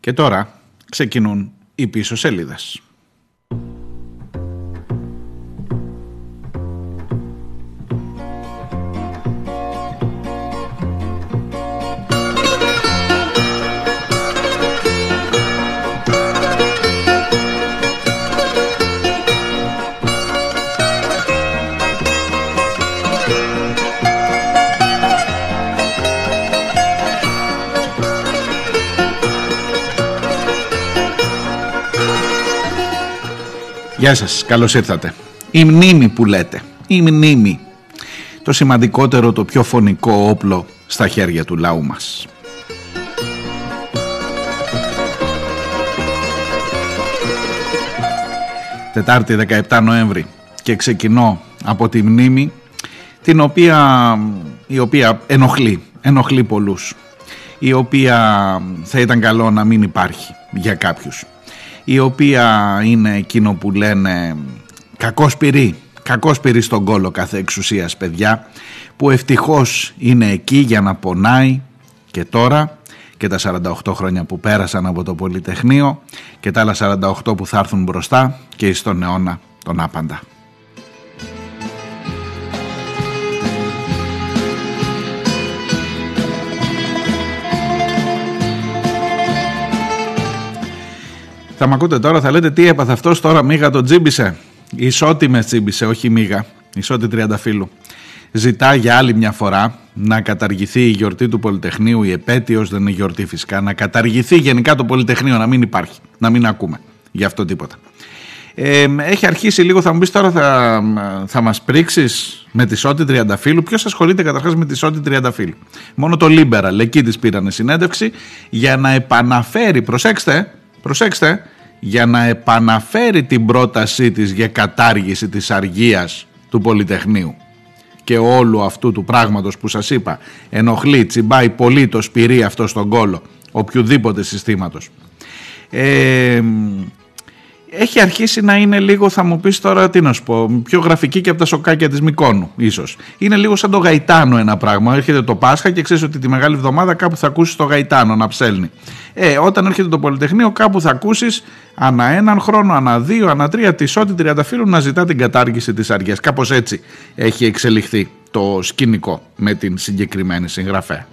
Και τώρα ξεκινούν οι πίσω σελίδες. Γεια σας, καλώς ήρθατε. Η μνήμη που λέτε, η μνήμη. Το σημαντικότερο, το πιο φωνικό όπλο στα χέρια του λαού μας. Τετάρτη 17 Νοέμβρη και ξεκινώ από τη μνήμη την οποία, η οποία ενοχλεί, ενοχλεί πολλούς η οποία θα ήταν καλό να μην υπάρχει για κάποιους η οποία είναι εκείνο που λένε κακός πυρή, κακός πυρή στον κόλο κάθε εξουσίας παιδιά που ευτυχώς είναι εκεί για να πονάει και τώρα και τα 48 χρόνια που πέρασαν από το Πολυτεχνείο και τα άλλα 48 που θα έρθουν μπροστά και στον αιώνα τον άπαντα. Θα με ακούτε τώρα, θα λέτε τι έπαθε αυτός τώρα, μίγα το τζίμπησε. Ισότιμες τζίμπησε, όχι μίγα. Ισότη τριανταφύλου. Ζητά για άλλη μια φορά να καταργηθεί η γιορτή του Πολυτεχνείου, η επέτειος δεν είναι γιορτή φυσικά, να καταργηθεί γενικά το Πολυτεχνείο, να μην υπάρχει, να μην ακούμε γι' αυτό τίποτα. Ε, έχει αρχίσει λίγο, θα μου πεις τώρα, θα, θα μας πρίξεις με τη Σότη Τριανταφύλου. Ποιος ασχολείται καταρχάς με τη Σότη Τριανταφύλου. Μόνο το Liberal, εκεί της πήρανε συνέντευξη για να επαναφέρει, προσέξτε, προσέξτε, για να επαναφέρει την πρότασή της για κατάργηση της αργίας του Πολυτεχνείου και όλου αυτού του πράγματος που σας είπα ενοχλεί, τσιμπάει πολύ το σπυρί αυτό στον κόλο οποιοδήποτε συστήματος. Ε, έχει αρχίσει να είναι λίγο, θα μου πεις τώρα τι να σου πω, πιο γραφική και από τα σοκάκια της Μικόνου ίσως. Είναι λίγο σαν το Γαϊτάνο ένα πράγμα. Έρχεται το Πάσχα και ξέρεις ότι τη Μεγάλη Εβδομάδα κάπου θα ακούσεις το Γαϊτάνο να ψέλνει. Ε, όταν έρχεται το Πολυτεχνείο κάπου θα ακούσεις ανά έναν χρόνο, ανά δύο, ανά τρία τη Σότη Τριανταφύλου να ζητά την κατάργηση της αργίας. Κάπως έτσι έχει εξελιχθεί το σκηνικό με την συγκεκριμένη συγγραφέα.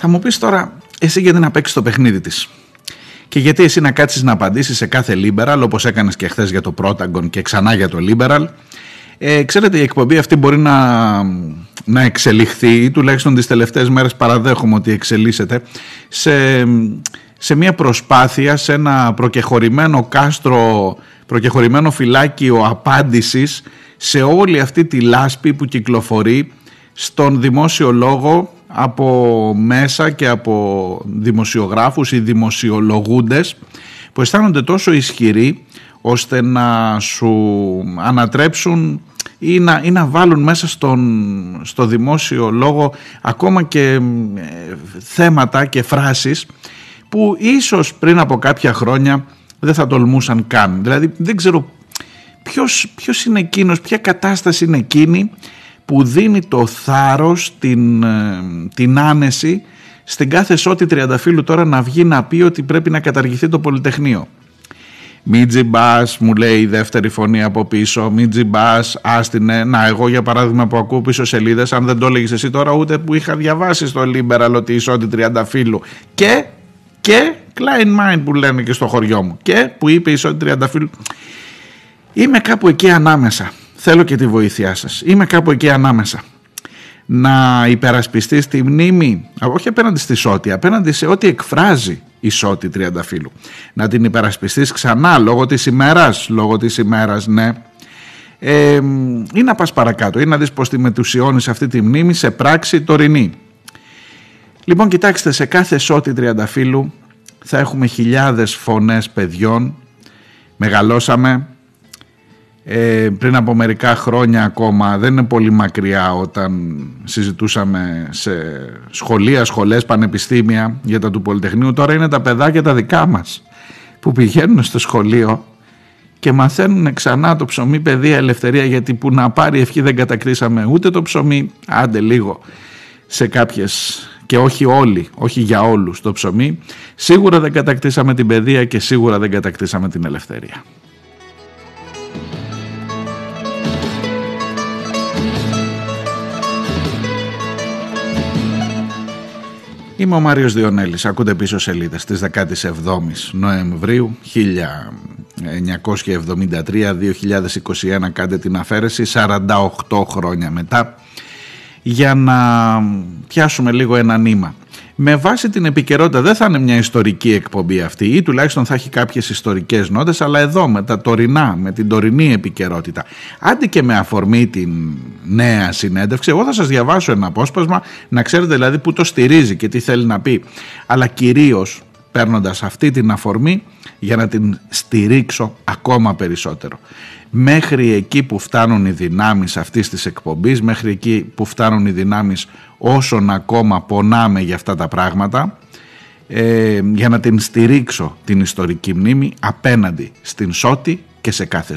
Θα μου πεις τώρα εσύ γιατί να παίξεις το παιχνίδι της; Και γιατί εσύ να κάτσεις να απαντήσεις σε κάθε liberal όπως έκανες και χθες για το Protagon και ξανά για το liberal. Ε, ξέρετε η εκπομπή αυτή μπορεί να, να εξελιχθεί ή τουλάχιστον τις τελευταίες μέρες παραδέχομαι ότι εξελίσσεται σε, σε μια προσπάθεια, σε ένα προκεχωρημένο κάστρο, προκεχωρημένο φυλάκιο απάντησης σε όλη αυτή τη λάσπη που κυκλοφορεί στον δημόσιο λόγο από μέσα και από δημοσιογράφους ή δημοσιολογούντες που αισθάνονται τόσο ισχυροί ώστε να σου ανατρέψουν ή να, ή να βάλουν μέσα στον, στο δημόσιο λόγο ακόμα και ε, θέματα και φράσεις που ίσως πριν από κάποια χρόνια δεν θα τολμούσαν καν. Δηλαδή δεν ξέρω ποιος, ποιος είναι εκείνος, ποια κατάσταση είναι εκείνη που δίνει το θάρρος, την, ε, την άνεση στην κάθε σώτη τριανταφύλου τώρα να βγει να πει ότι πρέπει να καταργηθεί το Πολυτεχνείο. Μην τζιμπάς, μου λέει η δεύτερη φωνή από πίσω. Μην τζιμπάς, άστινε. Να, εγώ για παράδειγμα που ακούω πίσω σελίδες, αν δεν το έλεγες εσύ τώρα, ούτε που είχα διαβάσει στο Liberal ότι ισότη τριανταφύλου. Και, και, Klein Mind που λένε και στο χωριό μου. Και που είπε ισότη τριανταφύλου. Είμαι κάπου εκεί ανάμεσα θέλω και τη βοήθειά σας. Είμαι κάπου εκεί ανάμεσα. Να υπερασπιστείς τη μνήμη, όχι απέναντι στη Σότη, απέναντι σε ό,τι εκφράζει η Σότη Τριανταφύλου. Να την υπερασπιστείς ξανά λόγω της ημέρας, λόγω της ημέρας, ναι. Ε, ή να πας παρακάτω, ή να δεις πως τη μετουσιώνεις αυτή τη μνήμη σε πράξη τωρινή. Λοιπόν, κοιτάξτε, σε κάθε Σότη Τριανταφύλου θα έχουμε χιλιάδες φωνές παιδιών. Μεγαλώσαμε, ε, πριν από μερικά χρόνια ακόμα, δεν είναι πολύ μακριά όταν συζητούσαμε σε σχολεία, σχολές, πανεπιστήμια για τα του Πολυτεχνείου. Τώρα είναι τα παιδάκια τα δικά μας που πηγαίνουν στο σχολείο και μαθαίνουν ξανά το ψωμί παιδεία ελευθερία γιατί που να πάρει ευχή δεν κατακτήσαμε ούτε το ψωμί, άντε λίγο σε κάποιες και όχι όλοι, όχι για όλους το ψωμί, σίγουρα δεν κατακτήσαμε την παιδεία και σίγουρα δεν κατακτήσαμε την ελευθερία. Είμαι ο Μάριος Διονέλης, ακούτε πίσω σελίδες της 17ης Νοεμβρίου 1973-2021 κάντε την αφαίρεση 48 χρόνια μετά για να πιάσουμε λίγο ένα νήμα. Με βάση την επικαιρότητα δεν θα είναι μια ιστορική εκπομπή αυτή ή τουλάχιστον θα έχει κάποιες ιστορικές νότες αλλά εδώ με τα τωρινά, με την τωρινή επικαιρότητα άντε και με αφορμή την νέα συνέντευξη εγώ θα σας διαβάσω ένα απόσπασμα να ξέρετε δηλαδή που το στηρίζει και τι θέλει να πει αλλά κυρίως παίρνοντας αυτή την αφορμή για να την στηρίξω ακόμα περισσότερο. Μέχρι εκεί που φτάνουν οι δυνάμεις αυτής της εκπομπής, μέχρι εκεί που φτάνουν οι δυνάμεις όσων ακόμα πονάμε για αυτά τα πράγματα, ε, για να την στηρίξω την ιστορική μνήμη απέναντι στην σώτη και σε κάθε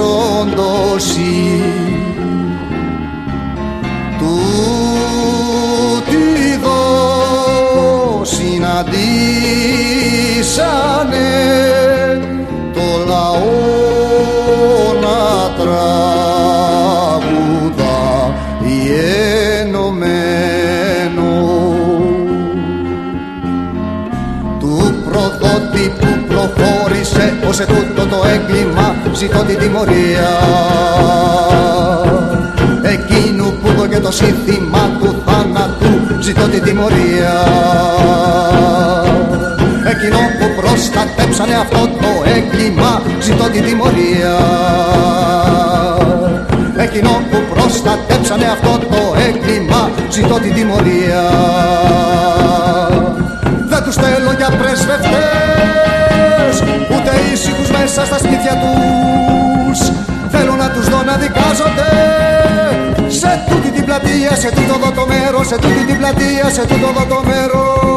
τραβάει έγκλημα ζητώ την τιμωρία. Εκείνου που το και το σύνθημα του θάνατου ζητώ την τιμωρία. Εκείνο που προστατέψανε αυτό το έγκλημα ζητώ την τιμωρία. Εκείνο που προστατέψανε αυτό το έγκλημα ζητώ την τιμωρία. Δεν τους θέλω για πρεσβευτές ούτε ήσυχους μέσα στα σπίτια τους. Θέλω να τους δω να δικάζονται. Σε τούτη την πλατεία, σε τούτο εδώ το μέρος σε τούτη την πλατεία, σε τούτο εδώ το μέρος.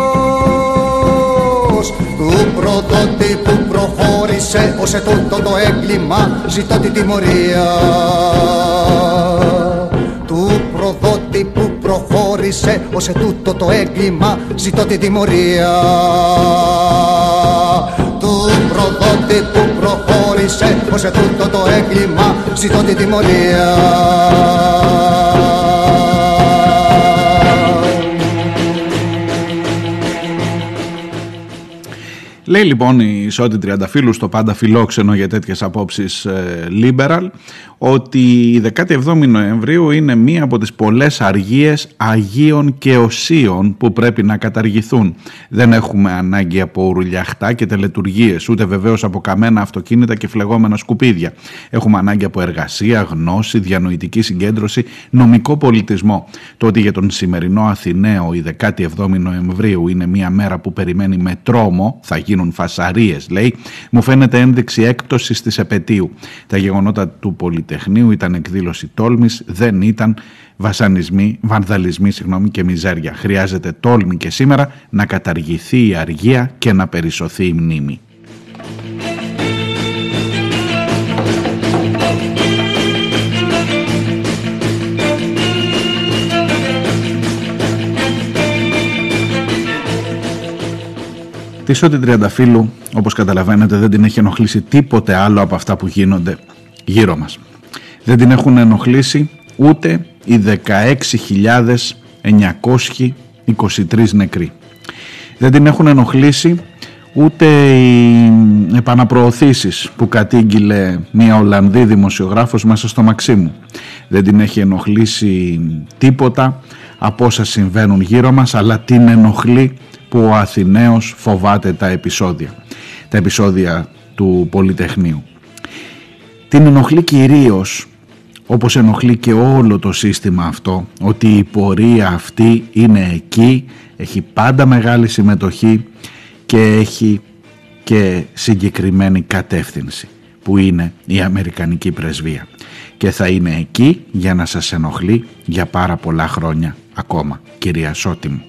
Του προδότη που προχώρησε ως σε τούτο το έγκλημα ζητώ την τιμωρία. Του προδότη που προχώρησε ως σε τούτο το έγκλημα ζητώ την τιμωρία. του προδότη που προχώρησε ως σε τούτο το έγκλημα ζητώ την τιμωρία. Λέει λοιπόν η Σότη Τριανταφύλου στο πάντα φιλόξενο για τέτοιες απόψεις ε, liberal ότι η 17η Νοεμβρίου είναι μία από τις πολλές αργίες Αγίων και Οσίων που πρέπει να καταργηθούν. Δεν έχουμε ανάγκη από ουρουλιαχτά και τελετουργίες, ούτε βεβαίως από καμένα αυτοκίνητα και φλεγόμενα σκουπίδια. Έχουμε ανάγκη από εργασία, γνώση, διανοητική συγκέντρωση, νομικό πολιτισμό. Το ότι για τον σημερινό Αθηναίο η 17η Νοεμβρίου είναι μία μέρα που περιμένει με τρόμο, θα γίνουν φασαρίες λέει, μου φαίνεται ένδειξη έκπτωσης της επαιτίου. Τα γεγονότα του πολιτισμού Πολυτεχνείου ήταν εκδήλωση τόλμης, δεν ήταν βασανισμοί, βανδαλισμοί συγγνώμη, και μιζέρια. Χρειάζεται τόλμη και σήμερα να καταργηθεί η αργία και να περισσωθεί η μνήμη. Τη Σότη Τριανταφύλου, όπως καταλαβαίνετε, δεν την έχει ενοχλήσει τίποτε άλλο από αυτά που γίνονται γύρω μας. Δεν την έχουν ενοχλήσει ούτε οι 16.923 νεκροί. Δεν την έχουν ενοχλήσει ούτε οι επαναπροωθήσεις που κατήγγειλε μια Ολλανδή δημοσιογράφος μέσα στο Μαξίμου. Δεν την έχει ενοχλήσει τίποτα από όσα συμβαίνουν γύρω μας, αλλά την ενοχλεί που ο Αθηναίος φοβάται τα επεισόδια. Τα επεισόδια του Πολυτεχνείου. Την ενοχλεί κυρίως όπως ενοχλεί και όλο το σύστημα αυτό, ότι η πορεία αυτή είναι εκεί, έχει πάντα μεγάλη συμμετοχή και έχει και συγκεκριμένη κατεύθυνση που είναι η Αμερικανική Πρεσβεία και θα είναι εκεί για να σας ενοχλεί για πάρα πολλά χρόνια ακόμα, κυρία Σώτη μου.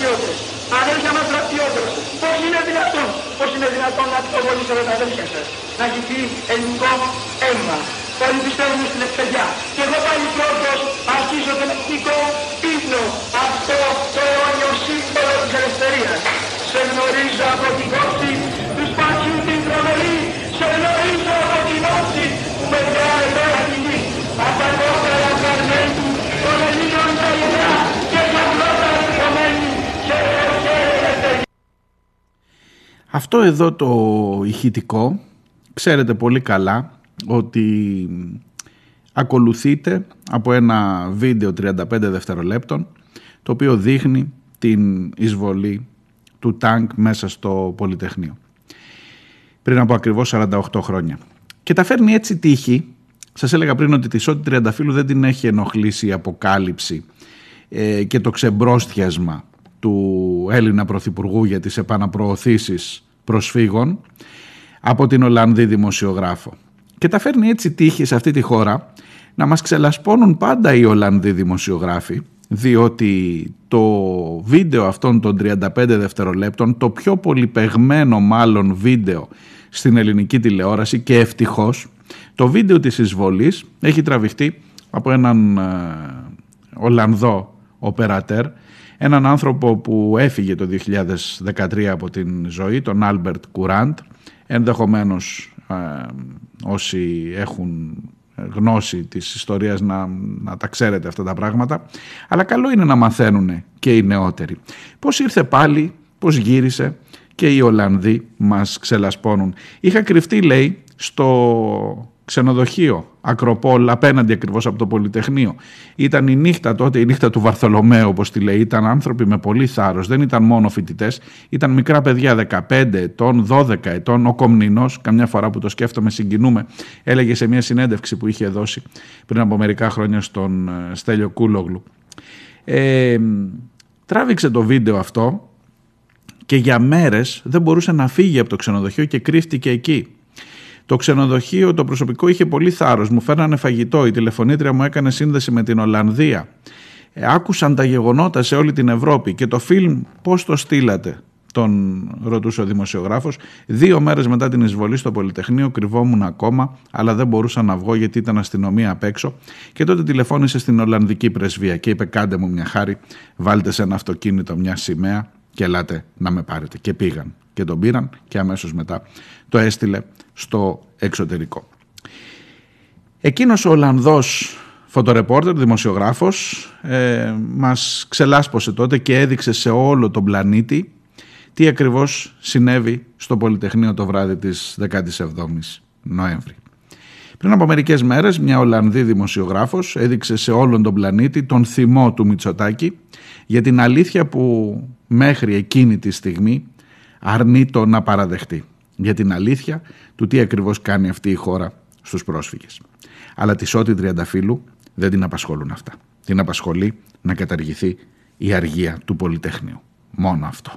Στρατιώτες, αδέρφια μας στρατιώτες, πώς είναι δυνατόν, πώς είναι δυνατόν να πυροβολήσετε τα αδέρφια σας, να χυθεί ελληνικό αίμα. Όλοι πιστεύουν στην ευκαιριά. Και εγώ πάλι πρώτος αρχίζω τον εθνικό ύπνο, αυτό το αιώνιο σύμβολο της ελευθερίας. Σε γνωρίζω από την Αυτό εδώ το ηχητικό, ξέρετε πολύ καλά ότι ακολουθείται από ένα βίντεο 35 δευτερολέπτων το οποίο δείχνει την εισβολή του τάγκ μέσα στο Πολυτεχνείο πριν από ακριβώς 48 χρόνια. Και τα φέρνει έτσι τύχη. Σας έλεγα πριν ότι τη Σότη Τριανταφύλου δεν την έχει ενοχλήσει η αποκάλυψη ε, και το ξεμπρόστιασμα του Έλληνα Πρωθυπουργού για τις επαναπροωθήσεις προσφύγων από την Ολλανδή δημοσιογράφο. Και τα φέρνει έτσι τύχη σε αυτή τη χώρα να μας ξελασπώνουν πάντα οι Ολλανδοί δημοσιογράφοι διότι το βίντεο αυτών των 35 δευτερολέπτων, το πιο πολυπεγμένο μάλλον βίντεο στην ελληνική τηλεόραση και ευτυχώς, το βίντεο της εισβολής έχει τραβηχτεί από έναν ε, Ολλανδό οπερατέρ, έναν άνθρωπο που έφυγε το 2013 από την ζωή, τον Άλμπερτ Κουράντ, ενδεχομένως ε, όσοι έχουν γνώση της ιστορίας να, να τα ξέρετε αυτά τα πράγματα. Αλλά καλό είναι να μαθαίνουν και οι νεότεροι. Πως ήρθε πάλι, πως γύρισε και οι Ολλανδοί μας ξελασπώνουν. Είχα κρυφτεί λέει στο ξενοδοχείο Ακροπόλ απέναντι ακριβώς από το Πολυτεχνείο. Ήταν η νύχτα τότε, η νύχτα του Βαρθολομαίου όπως τη λέει. Ήταν άνθρωποι με πολύ θάρρος, δεν ήταν μόνο φοιτητές, ήταν μικρά παιδιά 15 ετών, 12 ετών. Ο Κομνηνός, καμιά φορά που το σκέφτομαι συγκινούμε, έλεγε σε μια συνέντευξη που είχε δώσει πριν από μερικά χρόνια στον ε, Στέλιο Κούλογλου. Ε, τράβηξε το βίντεο αυτό και για μέρες δεν μπορούσε να φύγει από το ξενοδοχείο και κρύφτηκε εκεί. Το ξενοδοχείο, το προσωπικό είχε πολύ θάρρος. Μου φέρνανε φαγητό. Η τηλεφωνήτρια μου έκανε σύνδεση με την Ολλανδία. Ε, άκουσαν τα γεγονότα σε όλη την Ευρώπη και το φιλμ πώς το στείλατε τον ρωτούσε ο δημοσιογράφος δύο μέρες μετά την εισβολή στο Πολυτεχνείο κρυβόμουν ακόμα αλλά δεν μπορούσα να βγω γιατί ήταν αστυνομία απ' έξω και τότε τηλεφώνησε στην Ολλανδική πρεσβεία και είπε κάντε μου μια χάρη βάλτε σε ένα αυτοκίνητο μια σημαία και ελάτε να με πάρετε και πήγαν και τον πήραν και αμέσως μετά το έστειλε στο εξωτερικό. Εκείνος ο Ολλανδός φωτορεπόρτερ, δημοσιογράφος, ε, μας ξελάσπωσε τότε και έδειξε σε όλο τον πλανήτη τι ακριβώς συνέβη στο Πολυτεχνείο το βράδυ της 17ης Νοέμβρη. Πριν από μερικές μέρες μια Ολλανδή δημοσιογράφος έδειξε σε όλον τον πλανήτη τον θυμό του Μητσοτάκη για την αλήθεια που μέχρι εκείνη τη στιγμή αρνεί το να παραδεχτεί για την αλήθεια του τι ακριβώς κάνει αυτή η χώρα στους πρόσφυγες. Αλλά τη Σώτη Τριανταφύλου δεν την απασχολούν αυτά. Την απασχολεί να καταργηθεί η αργία του Πολυτεχνείου. Μόνο αυτό.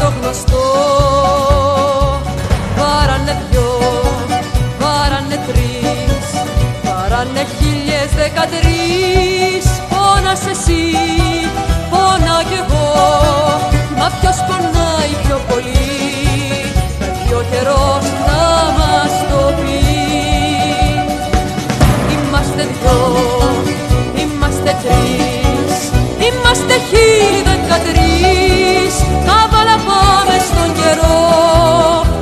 Το γνωστό. Βάρανε δυο, βάρανε τρεις, βάρανε χίλιες δεκατρεις. Πόνας εσύ, πόνα κι εγώ, μα ποιος πονάει πιο πολύ. Πρέπει ο καιρός να μας το πει. Είμαστε τρεις Είμαστε χίλιοι δεκατρεις Κάβαλα πάμε στον καιρό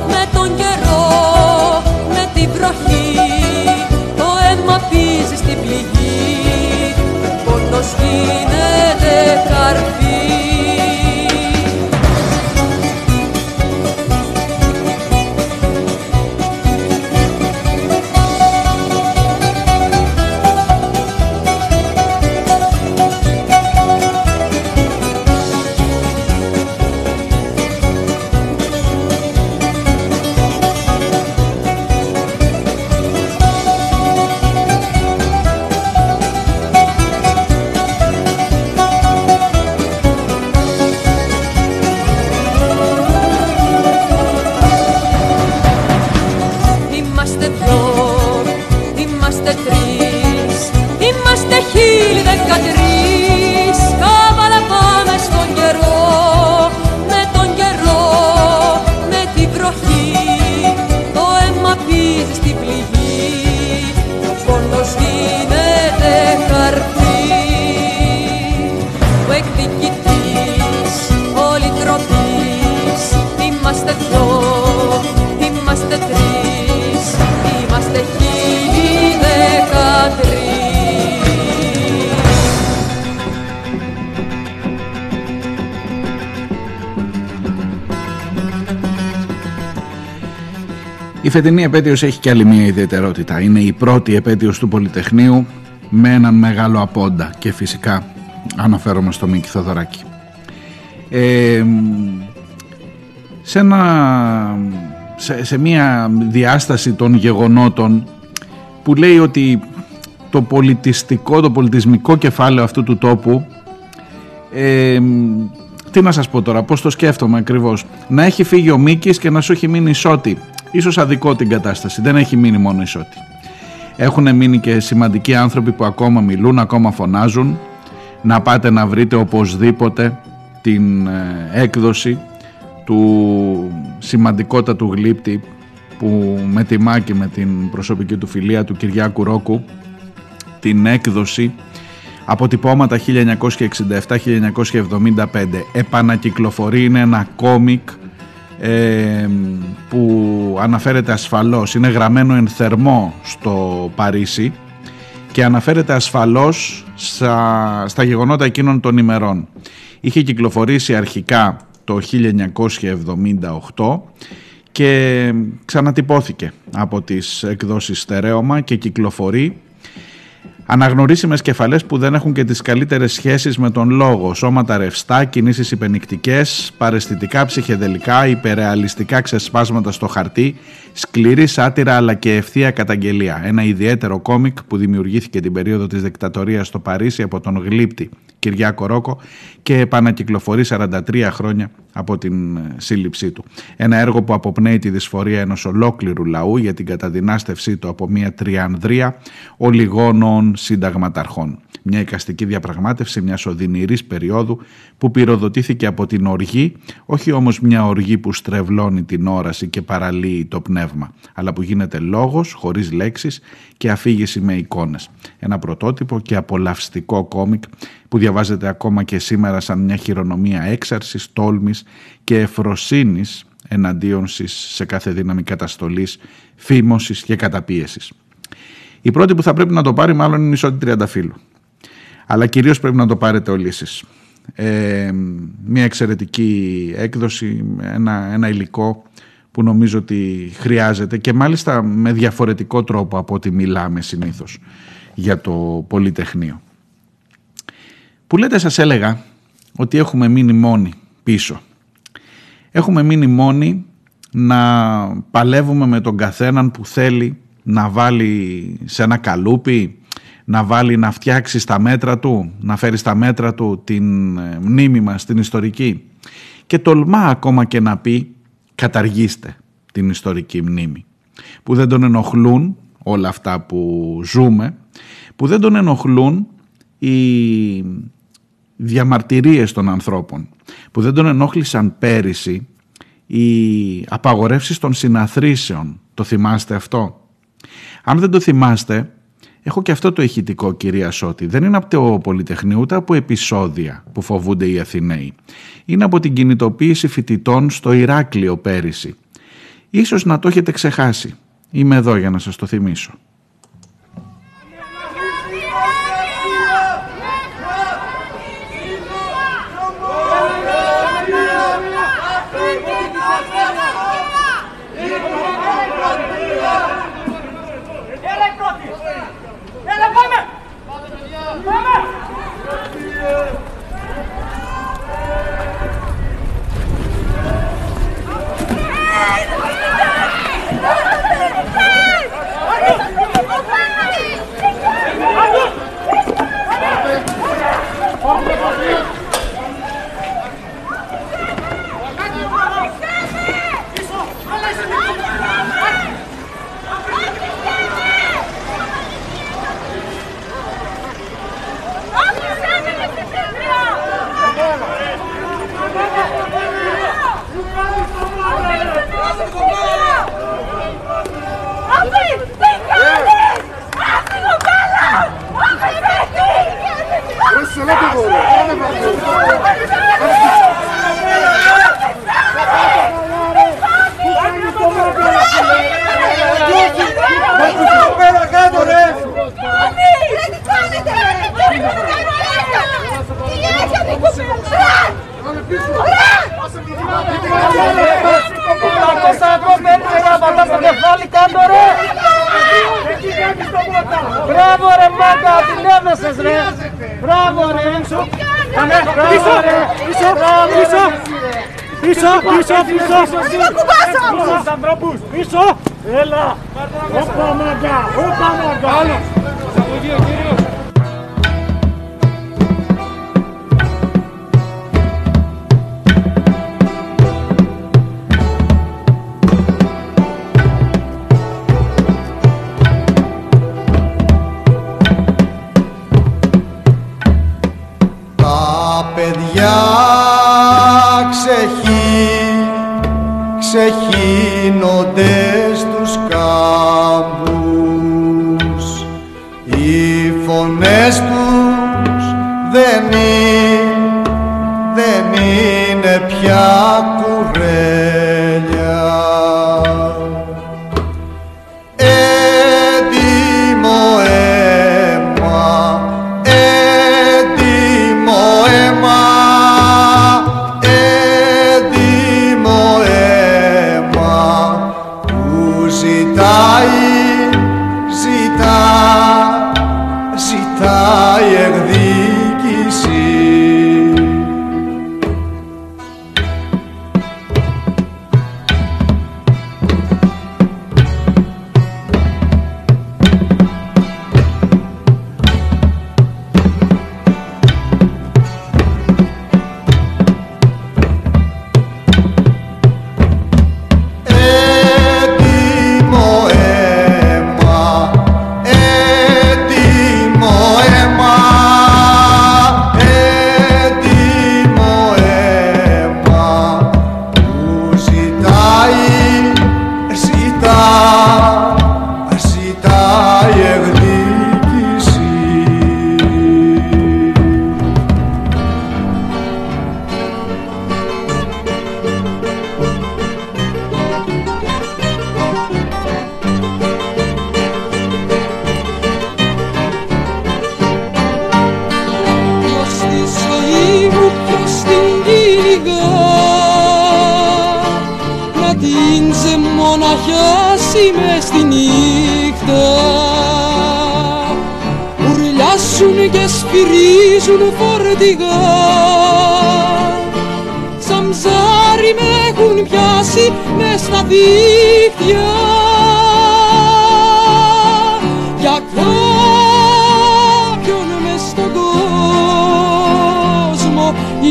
Με τον καιρό, με την βροχή. Το αίμα πίζει στην πληγή. Ο πόνος γίνεται καρφί Η φετινή επέτειος έχει και άλλη μια ιδιαιτερότητα. Είναι η πρώτη επέτειος του Πολυτεχνείου με έναν μεγάλο απόντα και φυσικά αναφέρομαι στο Μίκη Θοδωράκη. Ε, σε, σε, σε μια διάσταση των γεγονότων που λέει ότι το πολιτιστικό, το πολιτισμικό κεφάλαιο αυτού του τόπου ε, τι να σας πω τώρα, πώς το σκέφτομαι ακριβώς να έχει φύγει ο Μίκης και να σου έχει μείνει ισότη ίσως αδικό την κατάσταση, δεν έχει μείνει μόνο ισότη έχουν μείνει και σημαντικοί άνθρωποι που ακόμα μιλούν, ακόμα φωνάζουν. Να πάτε να βρείτε οπωσδήποτε την ε, έκδοση του σημαντικότατου γλύπτη που με τιμά και με την προσωπική του φιλία του Κυριάκου Ρόκου την έκδοση αποτυπώματα 1967-1975 επανακυκλοφορεί είναι ένα κόμικ ε, που αναφέρεται ασφαλώς είναι γραμμένο εν θερμό στο Παρίσι και αναφέρεται ασφαλώς στα, στα γεγονότα εκείνων των ημερών. Είχε κυκλοφορήσει αρχικά το 1978 και ξανατυπώθηκε από τις εκδόσεις Στερέωμα και κυκλοφορεί Αναγνωρίσιμες κεφαλές που δεν έχουν και τις καλύτερες σχέσεις με τον λόγο, σώματα ρευστά, κινήσεις υπενικτικές, παρεστητικά, ψυχεδελικά, υπερεαλιστικά ξεσπάσματα στο χαρτί, σκληρή σάτυρα αλλά και ευθεία καταγγελία. Ένα ιδιαίτερο κόμικ που δημιουργήθηκε την περίοδο της δικτατορίας στο Παρίσι από τον γλύπτη Κυριάκο Ρόκο και επανακυκλοφορεί 43 χρόνια από την ε, σύλληψή του. Ένα έργο που αποπνέει τη δυσφορία ενός ολόκληρου λαού για την καταδυνάστευσή του από μια τριανδρία ολιγόνων συνταγματαρχών. Μια εικαστική διαπραγμάτευση μιας οδυνηρής περίοδου που πυροδοτήθηκε από την οργή, όχι όμως μια οργή που στρεβλώνει την όραση και παραλύει το πνεύμα, αλλά που γίνεται λόγος χωρίς λέξεις και αφήγηση με εικόνες. Ένα πρωτότυπο και απολαυστικό κόμικ που διαβάζεται ακόμα και σήμερα σαν μια χειρονομία έξαρσης, τόλμης και εφροσύνης εναντίον σε κάθε δύναμη καταστολής, φήμωσης και καταπίεσης. Η πρώτη που θα πρέπει να το πάρει μάλλον είναι η Ισότη Τριανταφύλου. Αλλά κυρίως πρέπει να το πάρετε όλοι εσείς. Ε, μια εξαιρετική έκδοση, ένα, ένα υλικό που νομίζω ότι χρειάζεται και μάλιστα με διαφορετικό τρόπο από ό,τι μιλάμε συνήθως για το Πολυτεχνείο. Που λέτε σας έλεγα ότι έχουμε μείνει μόνοι πίσω. Έχουμε μείνει μόνοι να παλεύουμε με τον καθέναν που θέλει να βάλει σε ένα καλούπι, να βάλει να φτιάξει στα μέτρα του, να φέρει στα μέτρα του την ε, μνήμη μας, την ιστορική. Και τολμά ακόμα και να πει καταργήστε την ιστορική μνήμη. Που δεν τον ενοχλούν όλα αυτά που ζούμε, που δεν τον ενοχλούν οι διαμαρτυρίες των ανθρώπων, που δεν τον ενόχλησαν πέρυσι οι απαγορεύσεις των συναθρήσεων. Το θυμάστε αυτό; Αν δεν το θυμάστε, έχω και αυτό το ηχητικό κυρία Σώτη. Δεν είναι από το Πολυτεχνείο ούτε από επεισόδια που φοβούνται οι Αθηναίοι. Είναι από την κινητοποίηση φοιτητών στο Ηράκλειο πέρυσι. Ίσως να το έχετε ξεχάσει. Είμαι εδώ για να σας το θυμίσω. Πίσω, πίσω, πίσω. Πίσω, πίσω. Έλα. Όπα μάγκα, όπα μάγκα. Τα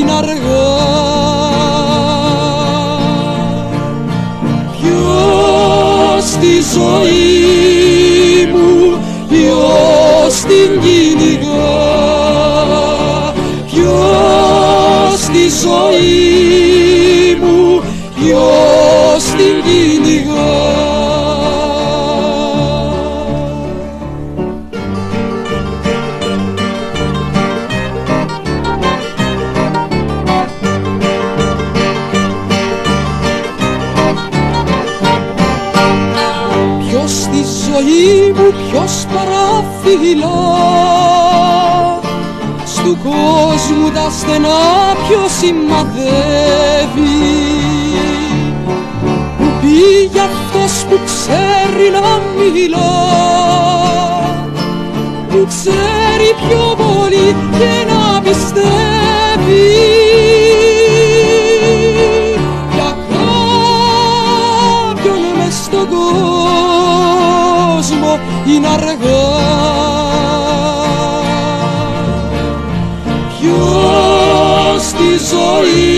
κόσμο στενά ποιος σημαδεύει. Που πήγε αυτός που ξέρει να μιλά Που ξέρει πιο πολύ και να πιστεύει. Για κάποιον μες στον κόσμο είναι αργά Ποιος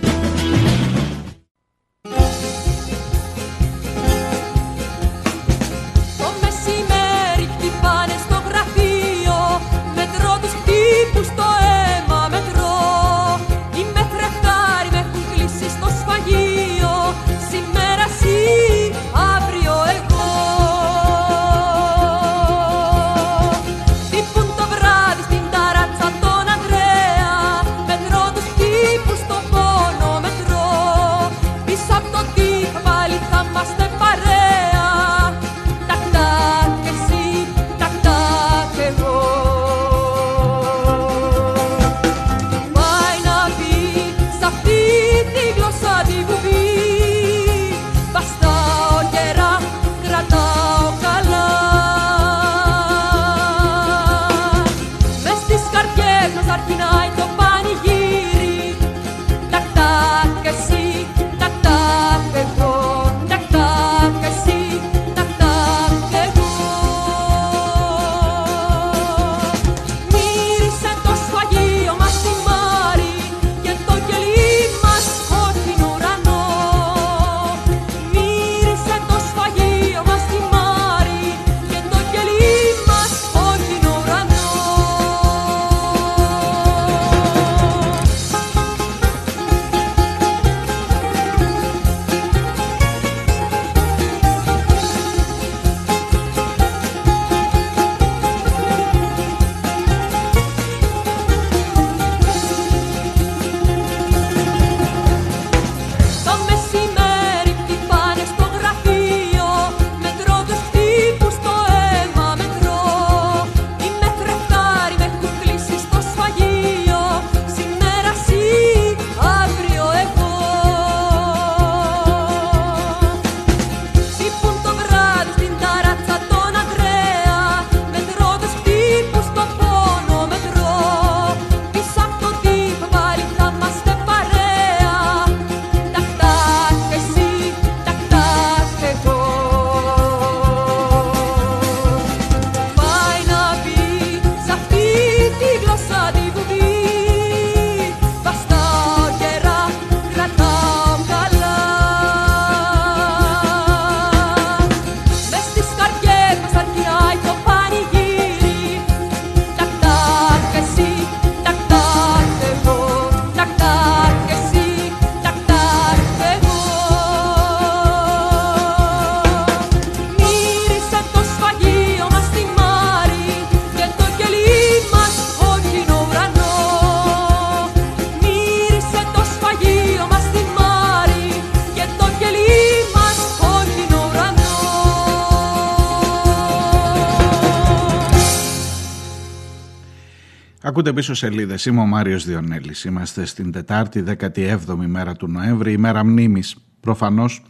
Ακούτε πίσω σελίδες. Είμαι ο Μάριος Διονέλης. Είμαστε στην Τετάρτη, 17η μέρα του Νοέμβρη, ημέρα μνήμης. Προφανώς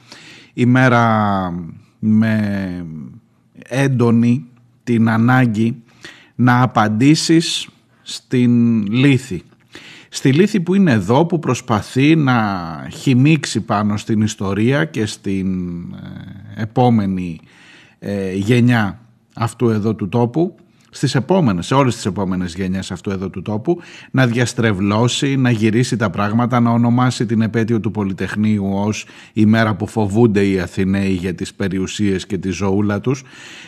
ημέρα με έντονη την ανάγκη να απαντήσεις στην λύθη. Στη λύθη που είναι εδώ που προσπαθεί να χυμίξει πάνω στην ιστορία και στην ε, επόμενη ε, γενιά αυτού εδώ του τόπου στις επόμενες, σε όλες τις επόμενες γενιές αυτού εδώ του τόπου να διαστρεβλώσει, να γυρίσει τα πράγματα, να ονομάσει την επέτειο του Πολυτεχνείου ως η μέρα που φοβούνται οι Αθηναίοι για τις περιουσίες και τη ζωούλα τους.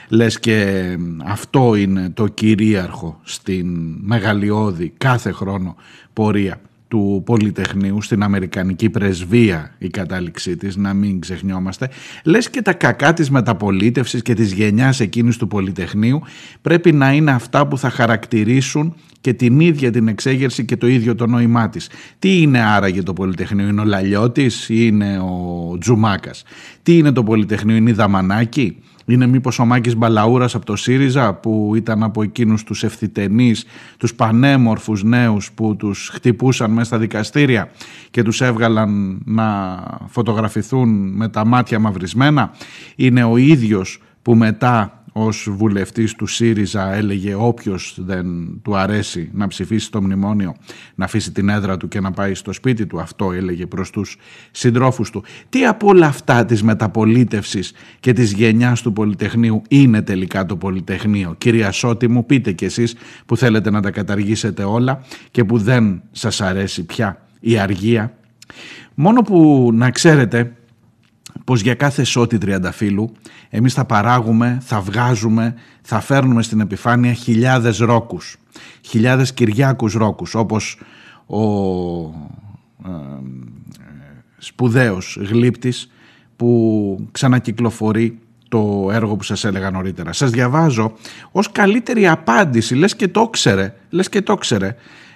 Λες και αυτό είναι το κυρίαρχο στην μεγαλειώδη κάθε χρόνο πορεία του Πολυτεχνείου στην Αμερικανική πρεσβεία η κατάληξή της, να μην ξεχνιόμαστε, λες και τα κακά της μεταπολίτευσης και της γενιάς εκείνης του Πολυτεχνείου πρέπει να είναι αυτά που θα χαρακτηρίσουν και την ίδια την εξέγερση και το ίδιο το νόημά της. Τι είναι άραγε το Πολυτεχνείο, είναι ο Λαλιώτης ή είναι ο Τζουμάκας; Τι είναι το Πολυτεχνείο, είναι η Δαμανάκη; Είναι μήπως ο Μάκης Μπαλαούρας από το ΣΥΡΙΖΑ που ήταν από εκείνους τους ευθυτενείς, τους πανέμορφους νέους που τους χτυπούσαν μέσα στα δικαστήρια και τους έβγαλαν να φωτογραφηθούν με τα μάτια μαυρισμένα. Είναι ο ίδιος που μετά ως βουλευτής του ΣΥΡΙΖΑ έλεγε όποιος δεν του αρέσει να ψηφίσει το μνημόνιο να αφήσει την έδρα του και να πάει στο σπίτι του. Αυτό έλεγε προς τους συντρόφους του. Τι από όλα αυτά της μεταπολίτευσης και της γενιάς του Πολυτεχνείου είναι τελικά το Πολυτεχνείο; Κυρία Σώτη μου πείτε κι εσείς που θέλετε να τα καταργήσετε όλα και που δεν σας αρέσει πια η αργία. Μόνο που να ξέρετε πως για κάθε σώτη τριανταφύλου εμείς θα παράγουμε, θα βγάζουμε, θα φέρνουμε στην επιφάνεια χιλιάδες ρόκους, χιλιάδες Κυριάκους ρόκους, όπως ο ε, σπουδαίος γλύπτης που ξανακυκλοφορεί το έργο που σας έλεγα νωρίτερα. Σας διαβάζω ως καλύτερη απάντηση, λες και το ξέρε, λες και το ξέρε,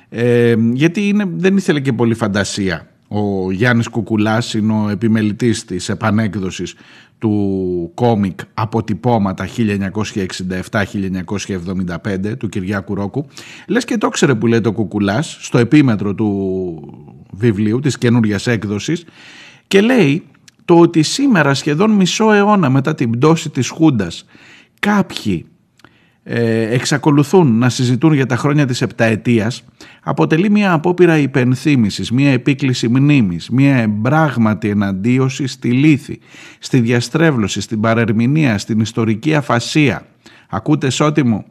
ε, γιατί είναι, δεν ήθελε και πολύ φαντασία ο Γιάννης Κουκουλάς είναι ο επιμελητής της επανέκδοσης του κόμικ αποτυπώματα 1967-1975 του Κυριάκου Ρόκου. Λες και το ξέρε που λέει το Κουκουλάς στο επίμετρο του βιβλίου της καινούριας έκδοσης και λέει το ότι σήμερα σχεδόν μισό αιώνα μετά την πτώση της Χούντας κάποιοι ε, εξακολουθούν να συζητούν για τα χρόνια της επταετίας αποτελεί μια απόπειρα υπενθύμησης, μια επίκληση μνήμης, μια εμπράγματη εναντίωση στη λύθη, στη διαστρέβλωση, στην παρερμηνία, στην ιστορική αφασία. Ακούτε σώτη μου,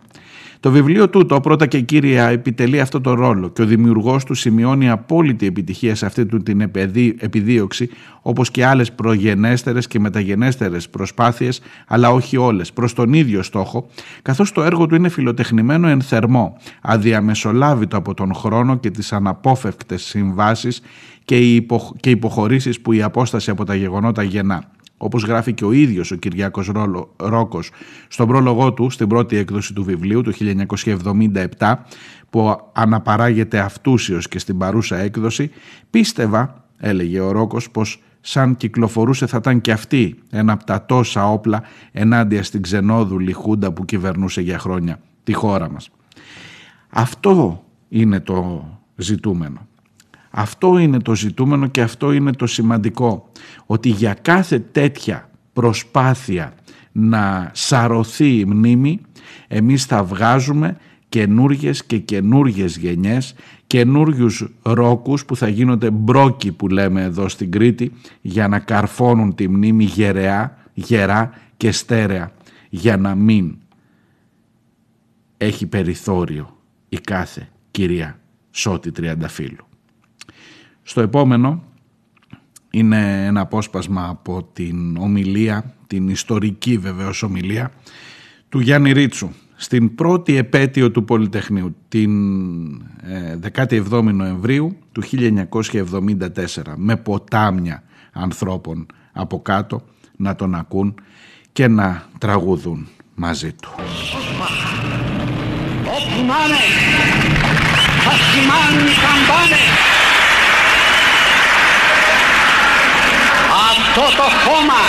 το βιβλίο τούτο πρώτα και κύρια επιτελεί αυτό το ρόλο και ο δημιουργός του σημειώνει απόλυτη επιτυχία σε αυτή του την επιδίωξη όπως και άλλες προγενέστερες και μεταγενέστερες προσπάθειες αλλά όχι όλες προς τον ίδιο στόχο καθώς το έργο του είναι φιλοτεχνημένο εν θερμό αδιαμεσολάβητο από τον χρόνο και τις αναπόφευκτες συμβάσεις και οι υποχωρήσεις που η απόσταση από τα γεγονότα γεννά όπως γράφει και ο ίδιος ο Κυριάκος Ρόκος στον πρόλογό του στην πρώτη έκδοση του βιβλίου του 1977 που αναπαράγεται αυτούσιος και στην παρούσα έκδοση πίστευα, έλεγε ο Ρόκος, πως σαν κυκλοφορούσε θα ήταν και αυτή ένα από τα τόσα όπλα ενάντια στην ξενόδουλη χούντα που κυβερνούσε για χρόνια τη χώρα μας. Αυτό είναι το ζητούμενο. Αυτό είναι το ζητούμενο και αυτό είναι το σημαντικό. Ότι για κάθε τέτοια προσπάθεια να σαρωθεί η μνήμη εμείς θα βγάζουμε καινούργιες και καινούργιες γενιές, καινούριου ρόκους που θα γίνονται μπρόκι που λέμε εδώ στην Κρήτη για να καρφώνουν τη μνήμη γερεά, γερά και στέρεα για να μην έχει περιθώριο η κάθε κυρία Σώτη Τριανταφύλου. Στο επόμενο είναι ένα απόσπασμα από την ομιλία, την ιστορική βεβαίως ομιλία του Γιάννη Ρίτσου στην πρώτη επέτειο του Πολυτεχνείου την 17η ε, Νοεμβρίου του 1974 με ποτάμια ανθρώπων από κάτω να τον ακούν και να τραγουδούν μαζί του. Όπου να είναι θα σημάνουν οι καμπάνες αυτό το χώμα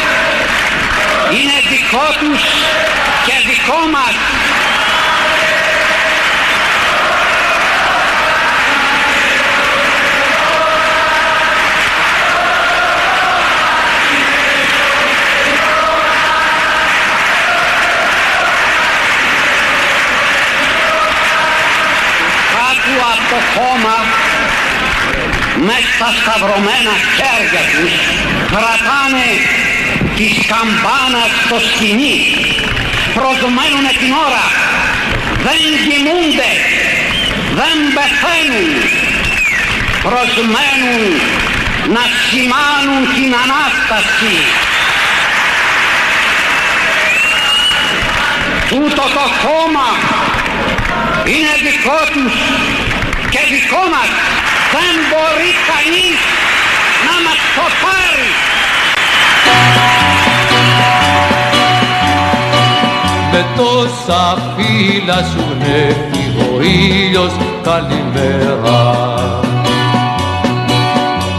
είναι δικό τους και δικό μας. Κάτω από το χώμα με στα σταυρωμένα χέρια τους κρατάνε τη καμπάνας στο σκηνή. Προσμένουνε την ώρα. Δεν κοιμούνται. Δεν πεθαίνουν. Προσμένουν να σημάνουν την Ανάσταση. Τούτο το χώμα είναι δικό τους και δικό μας δεν μπορεί κανείς να μας το πάρει. Με τόσα φύλλα σου γνέφει ο ήλιος καλημέρα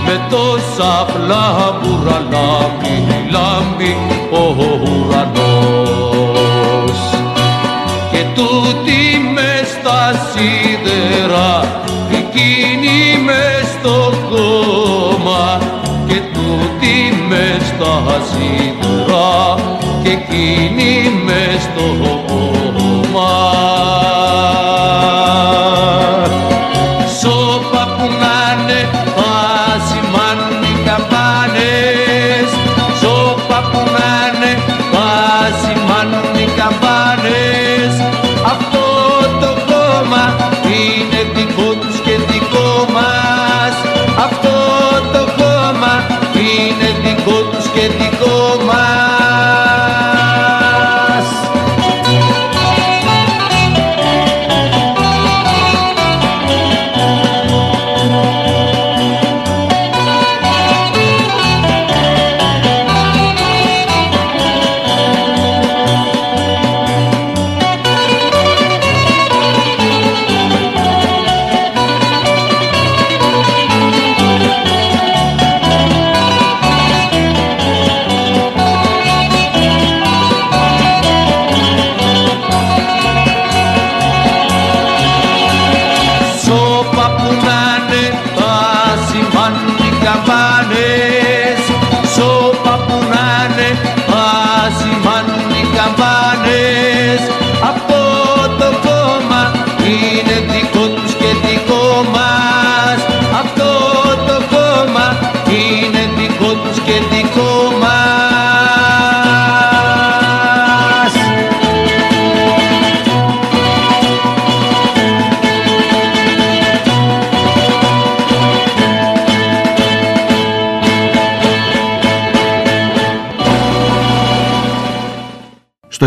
με τόσα πλάμπουρα λάμπει, λάμπει ο ουρανός στα σίδερα και εκείνη μες στο κόμμα.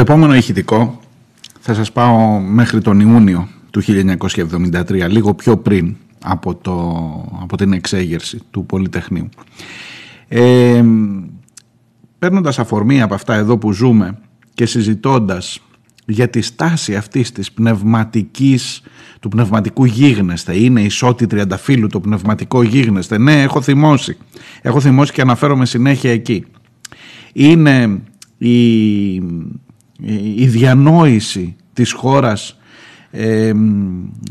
Επόμενο ηχητικό θα σας πάω μέχρι τον Ιούνιο του 1973, λίγο πιο πριν από, το, από την εξέγερση του Πολυτεχνείου. Ε, παίρνοντας αφορμή από αυτά εδώ που ζούμε και συζητώντας για τη στάση αυτής της πνευματικής, του πνευματικού γίγνεσθε. Είναι ισότη τριανταφύλου το πνευματικό γίγνεσθε. Ναι, έχω θυμώσει. Έχω θυμώσει και αναφέρομαι συνέχεια εκεί. Είναι η, η διανόηση της χώρας, ε,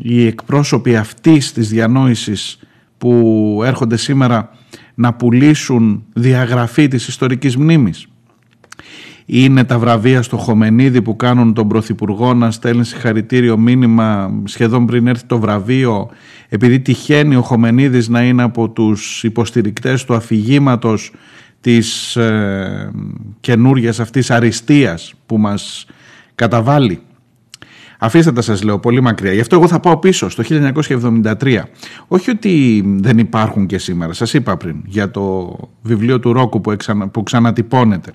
οι εκπρόσωποι αυτής της διανόησης που έρχονται σήμερα να πουλήσουν διαγραφή της ιστορικής μνήμης. Είναι τα βραβεία στο Χομενίδη που κάνουν τον Πρωθυπουργό να στέλνει συγχαρητήριο μήνυμα σχεδόν πριν έρθει το βραβείο επειδή τυχαίνει ο Χομενίδης να είναι από τους υποστηρικτές του αφηγήματος της ε, καινούργιας αυτής αριστείας που μας καταβάλει. Αφήστε τα σας λέω πολύ μακριά. Γι' αυτό εγώ θα πάω πίσω στο 1973. Όχι ότι δεν υπάρχουν και σήμερα. Σας είπα πριν για το βιβλίο του Ρόκου που, εξανα, που ξανατυπώνεται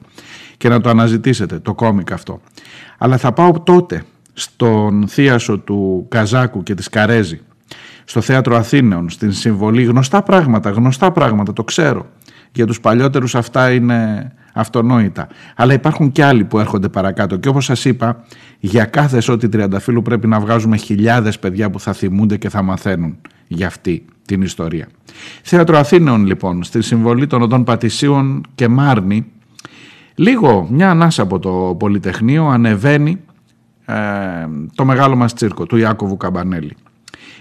και να το αναζητήσετε, το κόμικ αυτό. Αλλά θα πάω τότε στον θίασο του Καζάκου και της Καρέζη, στο Θέατρο Αθήνεων, στην συμβολή, γνωστά πράγματα, γνωστά πράγματα, το ξέρω. Για τους παλιότερους αυτά είναι αυτονόητα. Αλλά υπάρχουν και άλλοι που έρχονται παρακάτω. Και όπως σας είπα, για κάθε σώτη τριανταφύλου πρέπει να βγάζουμε χιλιάδες παιδιά που θα θυμούνται και θα μαθαίνουν για αυτή την ιστορία. Θέατρο Αθήνεων λοιπόν, στη συμβολή των οδών Πατησίων και Μάρνη, λίγο μια ανάσα από το Πολυτεχνείο ανεβαίνει ε, το μεγάλο μας τσίρκο του Ιάκωβου Καμπανέλη.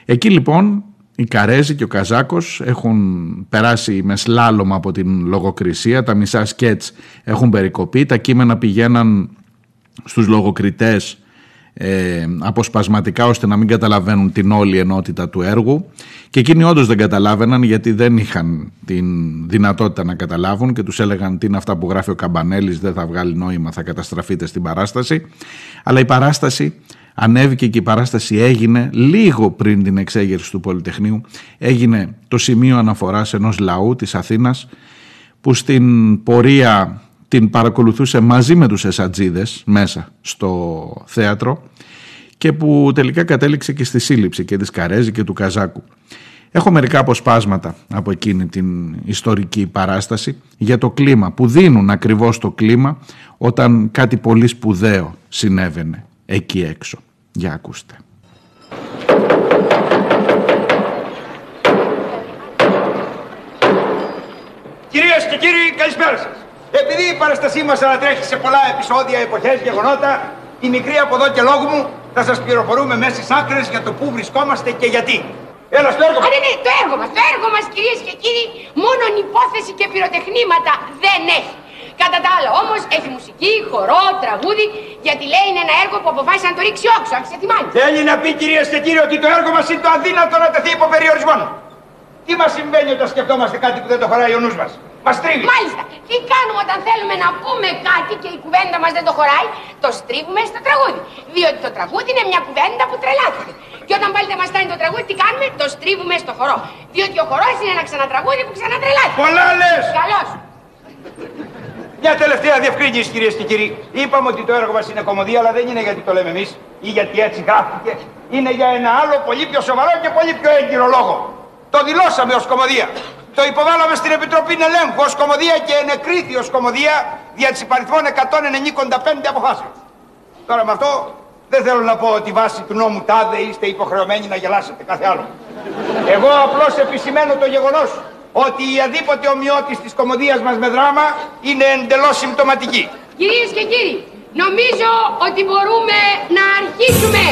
Εκεί λοιπόν οι Καρέζοι και ο Καζάκος έχουν περάσει με σλάλωμα από την λογοκρισία, τα μισά σκέτς έχουν περικοπεί, τα κείμενα πηγαίναν στους λογοκριτές ε, αποσπασματικά ώστε να μην καταλαβαίνουν την όλη ενότητα του έργου. Και εκείνοι όντως δεν καταλάβαιναν γιατί δεν είχαν την δυνατότητα να καταλάβουν και τους έλεγαν τι είναι αυτά που γράφει ο Καμπανέλης δεν θα βγάλει νόημα θα καταστραφείτε στην παράσταση αλλά η παράσταση ανέβηκε και η παράσταση έγινε λίγο πριν την εξέγερση του Πολυτεχνείου έγινε το σημείο αναφοράς ενός λαού της Αθήνας που στην πορεία την παρακολουθούσε μαζί με τους εσατζίδες μέσα στο θέατρο και που τελικά κατέληξε και στη σύλληψη και της Καρέζη και του Καζάκου. Έχω μερικά αποσπάσματα από εκείνη την ιστορική παράσταση για το κλίμα που δίνουν ακριβώς το κλίμα όταν κάτι πολύ σπουδαίο συνέβαινε εκεί έξω. Για ακούστε. Κυρίες και κύριοι, καλησπέρα σας. Επειδή η παραστασή μας ανατρέχει σε πολλά επεισόδια, εποχές, γεγονότα, η μικρή από εδώ και λόγου μου θα σας πληροφορούμε μέσα στις άκρες για το πού βρισκόμαστε και γιατί. Έλα στο έργο Α, ναι, ναι, το έργο μας. Το έργο μας, κυρίες και κύριοι, μόνο υπόθεση και πυροτεχνήματα δεν έχει. Κατά τα άλλα όμως έχει μουσική, χορό, τραγούδι, γιατί λέει είναι ένα έργο που αποφάσισε να το ρίξει όξο, άρχισε τη μάνη. Θέλει να πει κυρίες και κύριοι ότι το έργο μας είναι το αδύνατο να τεθεί υπό περιορισμό. Τι μας συμβαίνει όταν σκεφτόμαστε κάτι που δεν το χωράει ο νους μας; Μας τρίβει. Μάλιστα. Τι κάνουμε όταν θέλουμε να πούμε κάτι και η κουβέντα μας δεν το χωράει, το στρίβουμε στο τραγούδι. Διότι το τραγούδι είναι μια κουβέντα που τρελάθηκε. Και όταν πάλι δεν μας στάνει το τραγούδι, τι κάνουμε, το στρίβουμε στο χορό. Διότι ο χορός είναι ένα ξανατραγούδι που ξανατρελάθηκε. Πολλά λες. Καλώς. Μια τελευταία διευκρίνηση κυρίες και κύριοι. Είπαμε ότι το έργο μας είναι κομμωδία, αλλά δεν είναι γιατί το λέμε εμείς ή γιατί έτσι γράφτηκε. Είναι για ένα άλλο πολύ πιο σοβαρό και πολύ πιο έγκυρο λόγο. Το δηλώσαμε ως κομμωδία. Το υποβάλαμε στην Επιτροπή Ελέγχου ως κομμωδία και ενεκρίθη ως κομμωδία δια της υπαριθμών 195 αποφάσεων. Τώρα με αυτό δεν θέλω να πω ότι βάσει του νόμου τάδε είστε υποχρεωμένοι να γελάσετε κάθε άλλο. Εγώ απλώς επισημαίνω το γεγονός ότι η αδίποτε ομοιότης της κομμωδίας μας με δράμα είναι εντελώς συμπτωματική. Κυρίες και κύριοι, νομίζω ότι μπορούμε να αρχίσουμε.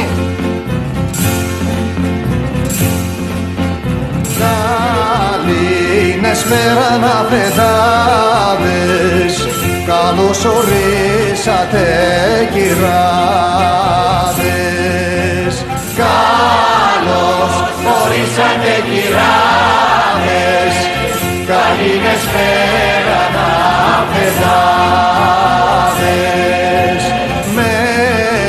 Καλή είναι σπέρα να πετάδες Καλώς ορίσατε κυράδες Καλώς ορίσατε κυράδες Καλή είναι σπέρα να πετάδες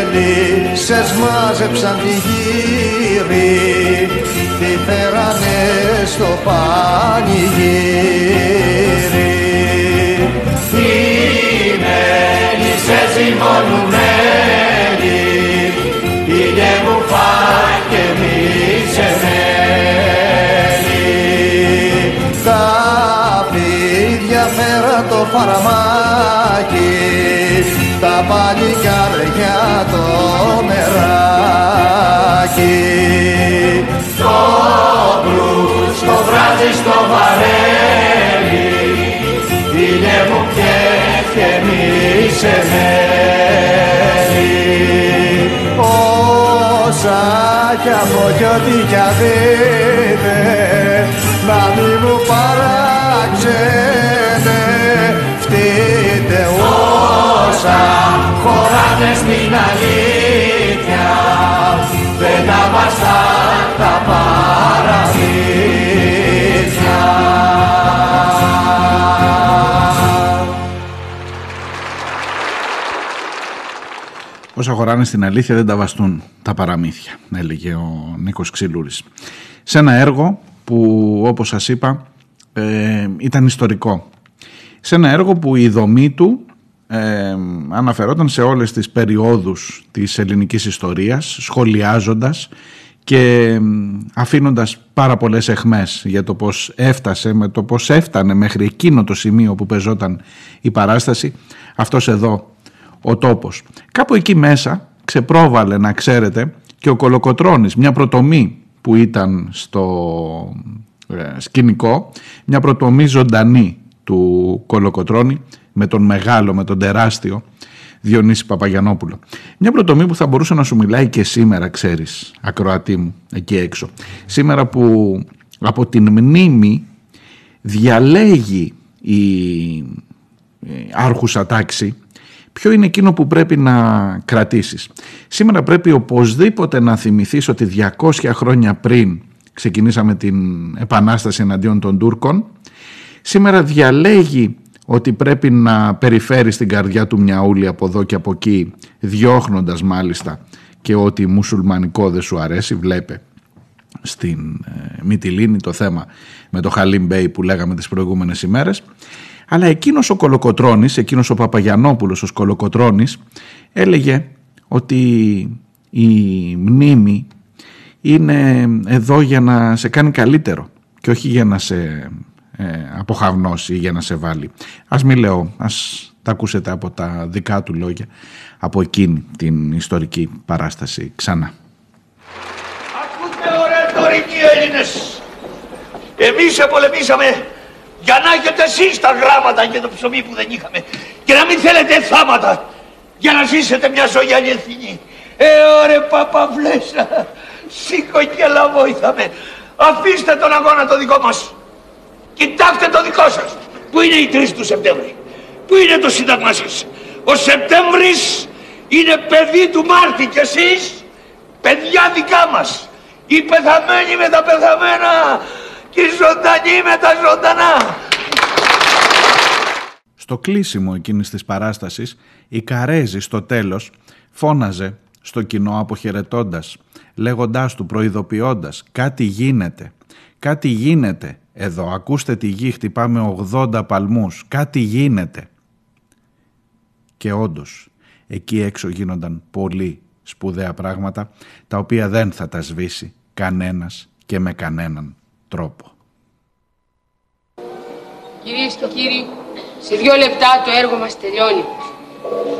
Μέλισσες μάζεψαν τη γύρι. Τη φέρανε στο πανηγύρι. Οι μέλισσες ζυμωνομένοι φέρα το φαραμάκι Τα παλικάρια το μεράκι. Το μπλουζ το βράζει στο βαρέλι Είναι μου πιες και μη σε μένει Όσα κι από κι ό,τι κι αν δείτε Να μη μου παράξετε Φτείτε όσα χωράτες στην αλήθεια Δεν τα βαστά τα παραμύθια Όσα χωράνε στην αλήθεια δεν τα βαστούν τα παραμύθια, έλεγε ο Νίκος Ξυλούρης. Σε ένα έργο που όπως σας είπα ε, ήταν ιστορικό. Σε ένα έργο που η δομή του ε, αναφερόταν σε όλες τις περιόδους της ελληνικής ιστορίας, σχολιάζοντας και ε, αφήνοντας πάρα πολλές εχμές για το πώς έφτασε, με το πώς έφτανε μέχρι εκείνο το σημείο που πεζόταν η παράσταση, αυτός εδώ ο τόπος. Κάπου εκεί μέσα ξεπρόβαλε να ξέρετε και ο Κολοκοτρώνης, μια προτομή που ήταν στο ε, σκηνικό, μια προτομή ζωντανή του Κολοκοτρώνη με τον μεγάλο, με τον τεράστιο Διονύση Παπαγιανόπουλο. Μια προτομή που θα μπορούσε να σου μιλάει και σήμερα, ξέρεις, ακροατή μου, εκεί έξω. Σήμερα που από την μνήμη διαλέγει η άρχουσα τάξη ποιο είναι εκείνο που πρέπει να κρατήσεις. Σήμερα πρέπει οπωσδήποτε να θυμηθείς ότι 200 χρόνια πριν ξεκινήσαμε την επανάσταση εναντίον των Τούρκων, σήμερα διαλέγει ότι πρέπει να περιφέρει στην καρδιά του μια ούλη από εδώ και από εκεί, διώχνοντας μάλιστα και ότι μουσουλμανικό δεν σου αρέσει, βλέπε στην ε, Μυτιλίνη το θέμα με το Χαλίμ Μπέι που λέγαμε τις προηγούμενες ημέρες. Αλλά εκείνος ο Κολοκοτρώνης, εκείνος ο Παπαγιανόπουλος ο Κολοκοτρώνης έλεγε ότι η μνήμη είναι εδώ για να σε κάνει καλύτερο και όχι για να σε ε, αποχαυνώσει ή για να σε βάλει. Ας μην λέω, ας τα ακούσετε από τα δικά του λόγια από εκείνη την ιστορική παράσταση ξανά. Ακούτε ωραία τωρικοί Έλληνες. Εμείς επολεμήσαμε για να έχετε εσείς τα γράμματα και το ψωμί που δεν είχαμε και να μην θέλετε θάματα για να ζήσετε μια ζωή αληθινή. Ε, ωραία παπαβλέσα, σήκω και λαβόηθαμε. Αφήστε τον αγώνα το δικό μας. Κοιτάξτε το δικό σας. Πού είναι η 3 του Σεπτέμβρη; Πού είναι το σύνταγμά σας; Ο Σεπτέμβρης είναι παιδί του Μάρτη και εσείς παιδιά δικά μας. Οι πεθαμένοι με τα πεθαμένα και οι ζωντανοί με τα ζωντανά. Στο κλείσιμο εκείνης της παράστασης η Καρέζη στο τέλος φώναζε στο κοινό αποχαιρετώντας, λέγοντάς του προειδοποιώντας «Κάτι γίνεται, κάτι γίνεται εδώ, ακούστε τη γη, χτυπάμε 80 παλμούς, κάτι γίνεται». Και όντως, εκεί έξω γίνονταν πολύ σπουδαία πράγματα, τα οποία δεν θα τα σβήσει κανένας και με κανέναν τρόπο. Κυρίες και κύριοι, σε δύο λεπτά το έργο μας τελειώνει.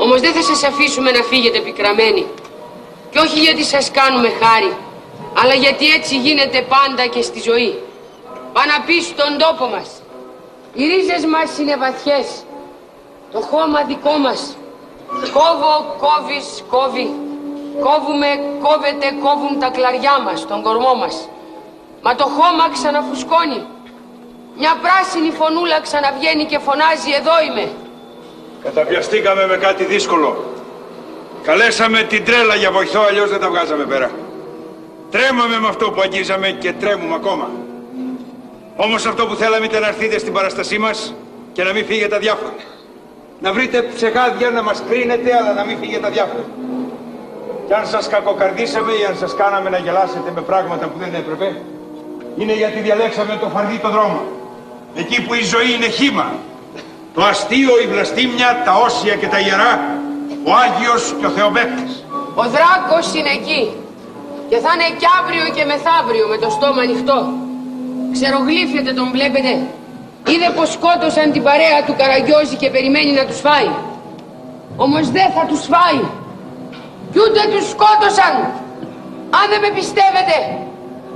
Όμως δεν θα σας αφήσουμε να φύγετε πικραμένοι. Και όχι γιατί σας κάνουμε χάρη, αλλά γιατί έτσι γίνεται πάντα και στη ζωή. Πάνω να πεις στον τόπο μας. Οι ρίζες μας είναι βαθιές. Το χώμα δικό μας. Κόβω, κόβεις, κόβει. Κόβουμε, κόβεται, κόβουν τα κλαριά μας, τον κορμό μας. Μα το χώμα ξαναφουσκώνει. Μια πράσινη φωνούλα ξαναβγαίνει και φωνάζει «Εδώ είμαι». Καταπιαστήκαμε με κάτι δύσκολο. Καλέσαμε την τρέλα για βοηθό, αλλιώς δεν τα βγάζαμε πέρα. Τρέμαμε με αυτό που αγγίζαμε και τρέμουμε ακόμα. Όμως αυτό που θέλαμε ήταν να έρθετε στην παραστασή μας και να μην φύγετε αδιάφορα. Να βρείτε ψεγάδια να μας κρίνετε, αλλά να μην φύγετε αδιάφορα. Και αν σας κακοκαρδίσαμε ή αν σας κάναμε να γελάσετε με πράγματα που δεν έπρεπε, είναι γιατί διαλέξαμε το φαρδί το δρόμο. Εκεί που η ζωή είναι χήμα. Το αστείο, η βλαστήμια, τα όσια και τα ιερά, ο Άγιος και ο Θεοπέπτης. Ο δράκος είναι εκεί. Και θα είναι κι αύριο και μεθαύριο με το στόμα ανοιχτό. Ξερογλύφεται τον βλέπετε. Είδε πως σκότωσαν την παρέα του Καραγκιόζη και περιμένει να τους φάει. Όμως δεν θα τους φάει. Κι ούτε τους σκότωσαν. Αν δεν με πιστεύετε,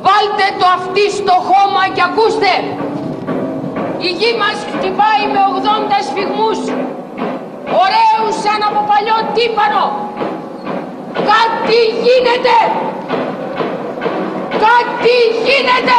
βάλτε το αυτί στο χώμα και ακούστε. Η γη μας χτυπάει με 80 σφιγμούς. Ωραίους σαν από παλιό τύπανο. Κάτι γίνεται. Κάτι γίνεται.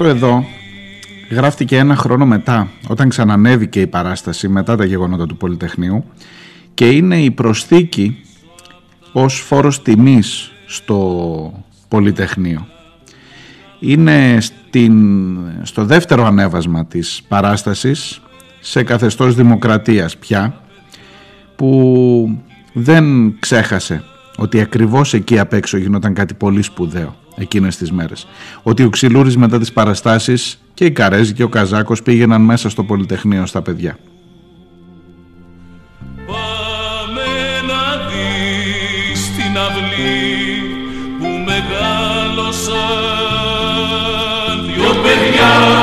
Αυτό εδώ γράφτηκε ένα χρόνο μετά, όταν ξανανέβηκε η παράσταση μετά τα γεγονότα του Πολυτεχνείου και είναι η προσθήκη ως φόρος τιμής στο Πολυτεχνείο. Είναι στην, στο δεύτερο ανέβασμα της παράστασης σε καθεστώς δημοκρατίας πια που δεν ξέχασε ότι ακριβώς εκεί απ' έξω γινόταν κάτι πολύ σπουδαίο εκείνες τις μέρες. Ότι ο Ξυλούρης μετά τις παραστάσεις και η Καρέζη και ο Καζάκος πήγαιναν μέσα στο Πολυτεχνείο στα παιδιά. Πάμε να δεις την αυλή που μεγάλωσαν δυο παιδιά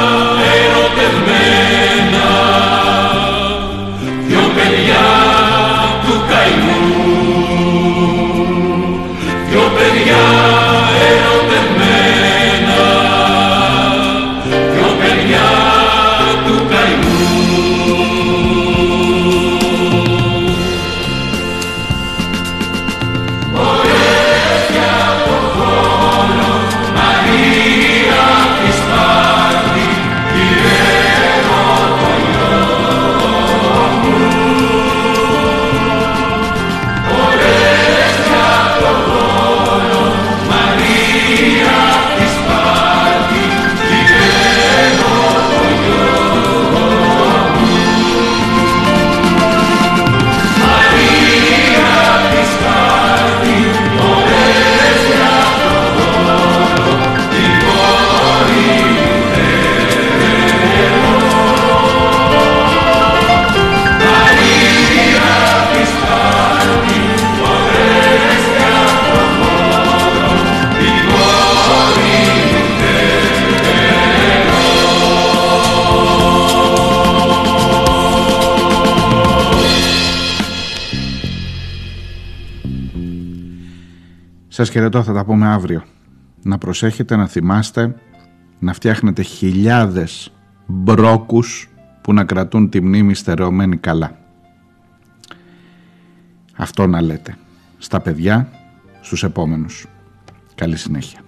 Σας χαιρετώ, θα τα πούμε αύριο. Να προσέχετε, να θυμάστε, να φτιάχνετε χιλιάδες μπρόκους που να κρατούν τη μνήμη στερεωμένη καλά. Αυτό να λέτε. Στα παιδιά, στους επόμενους. Καλή συνέχεια.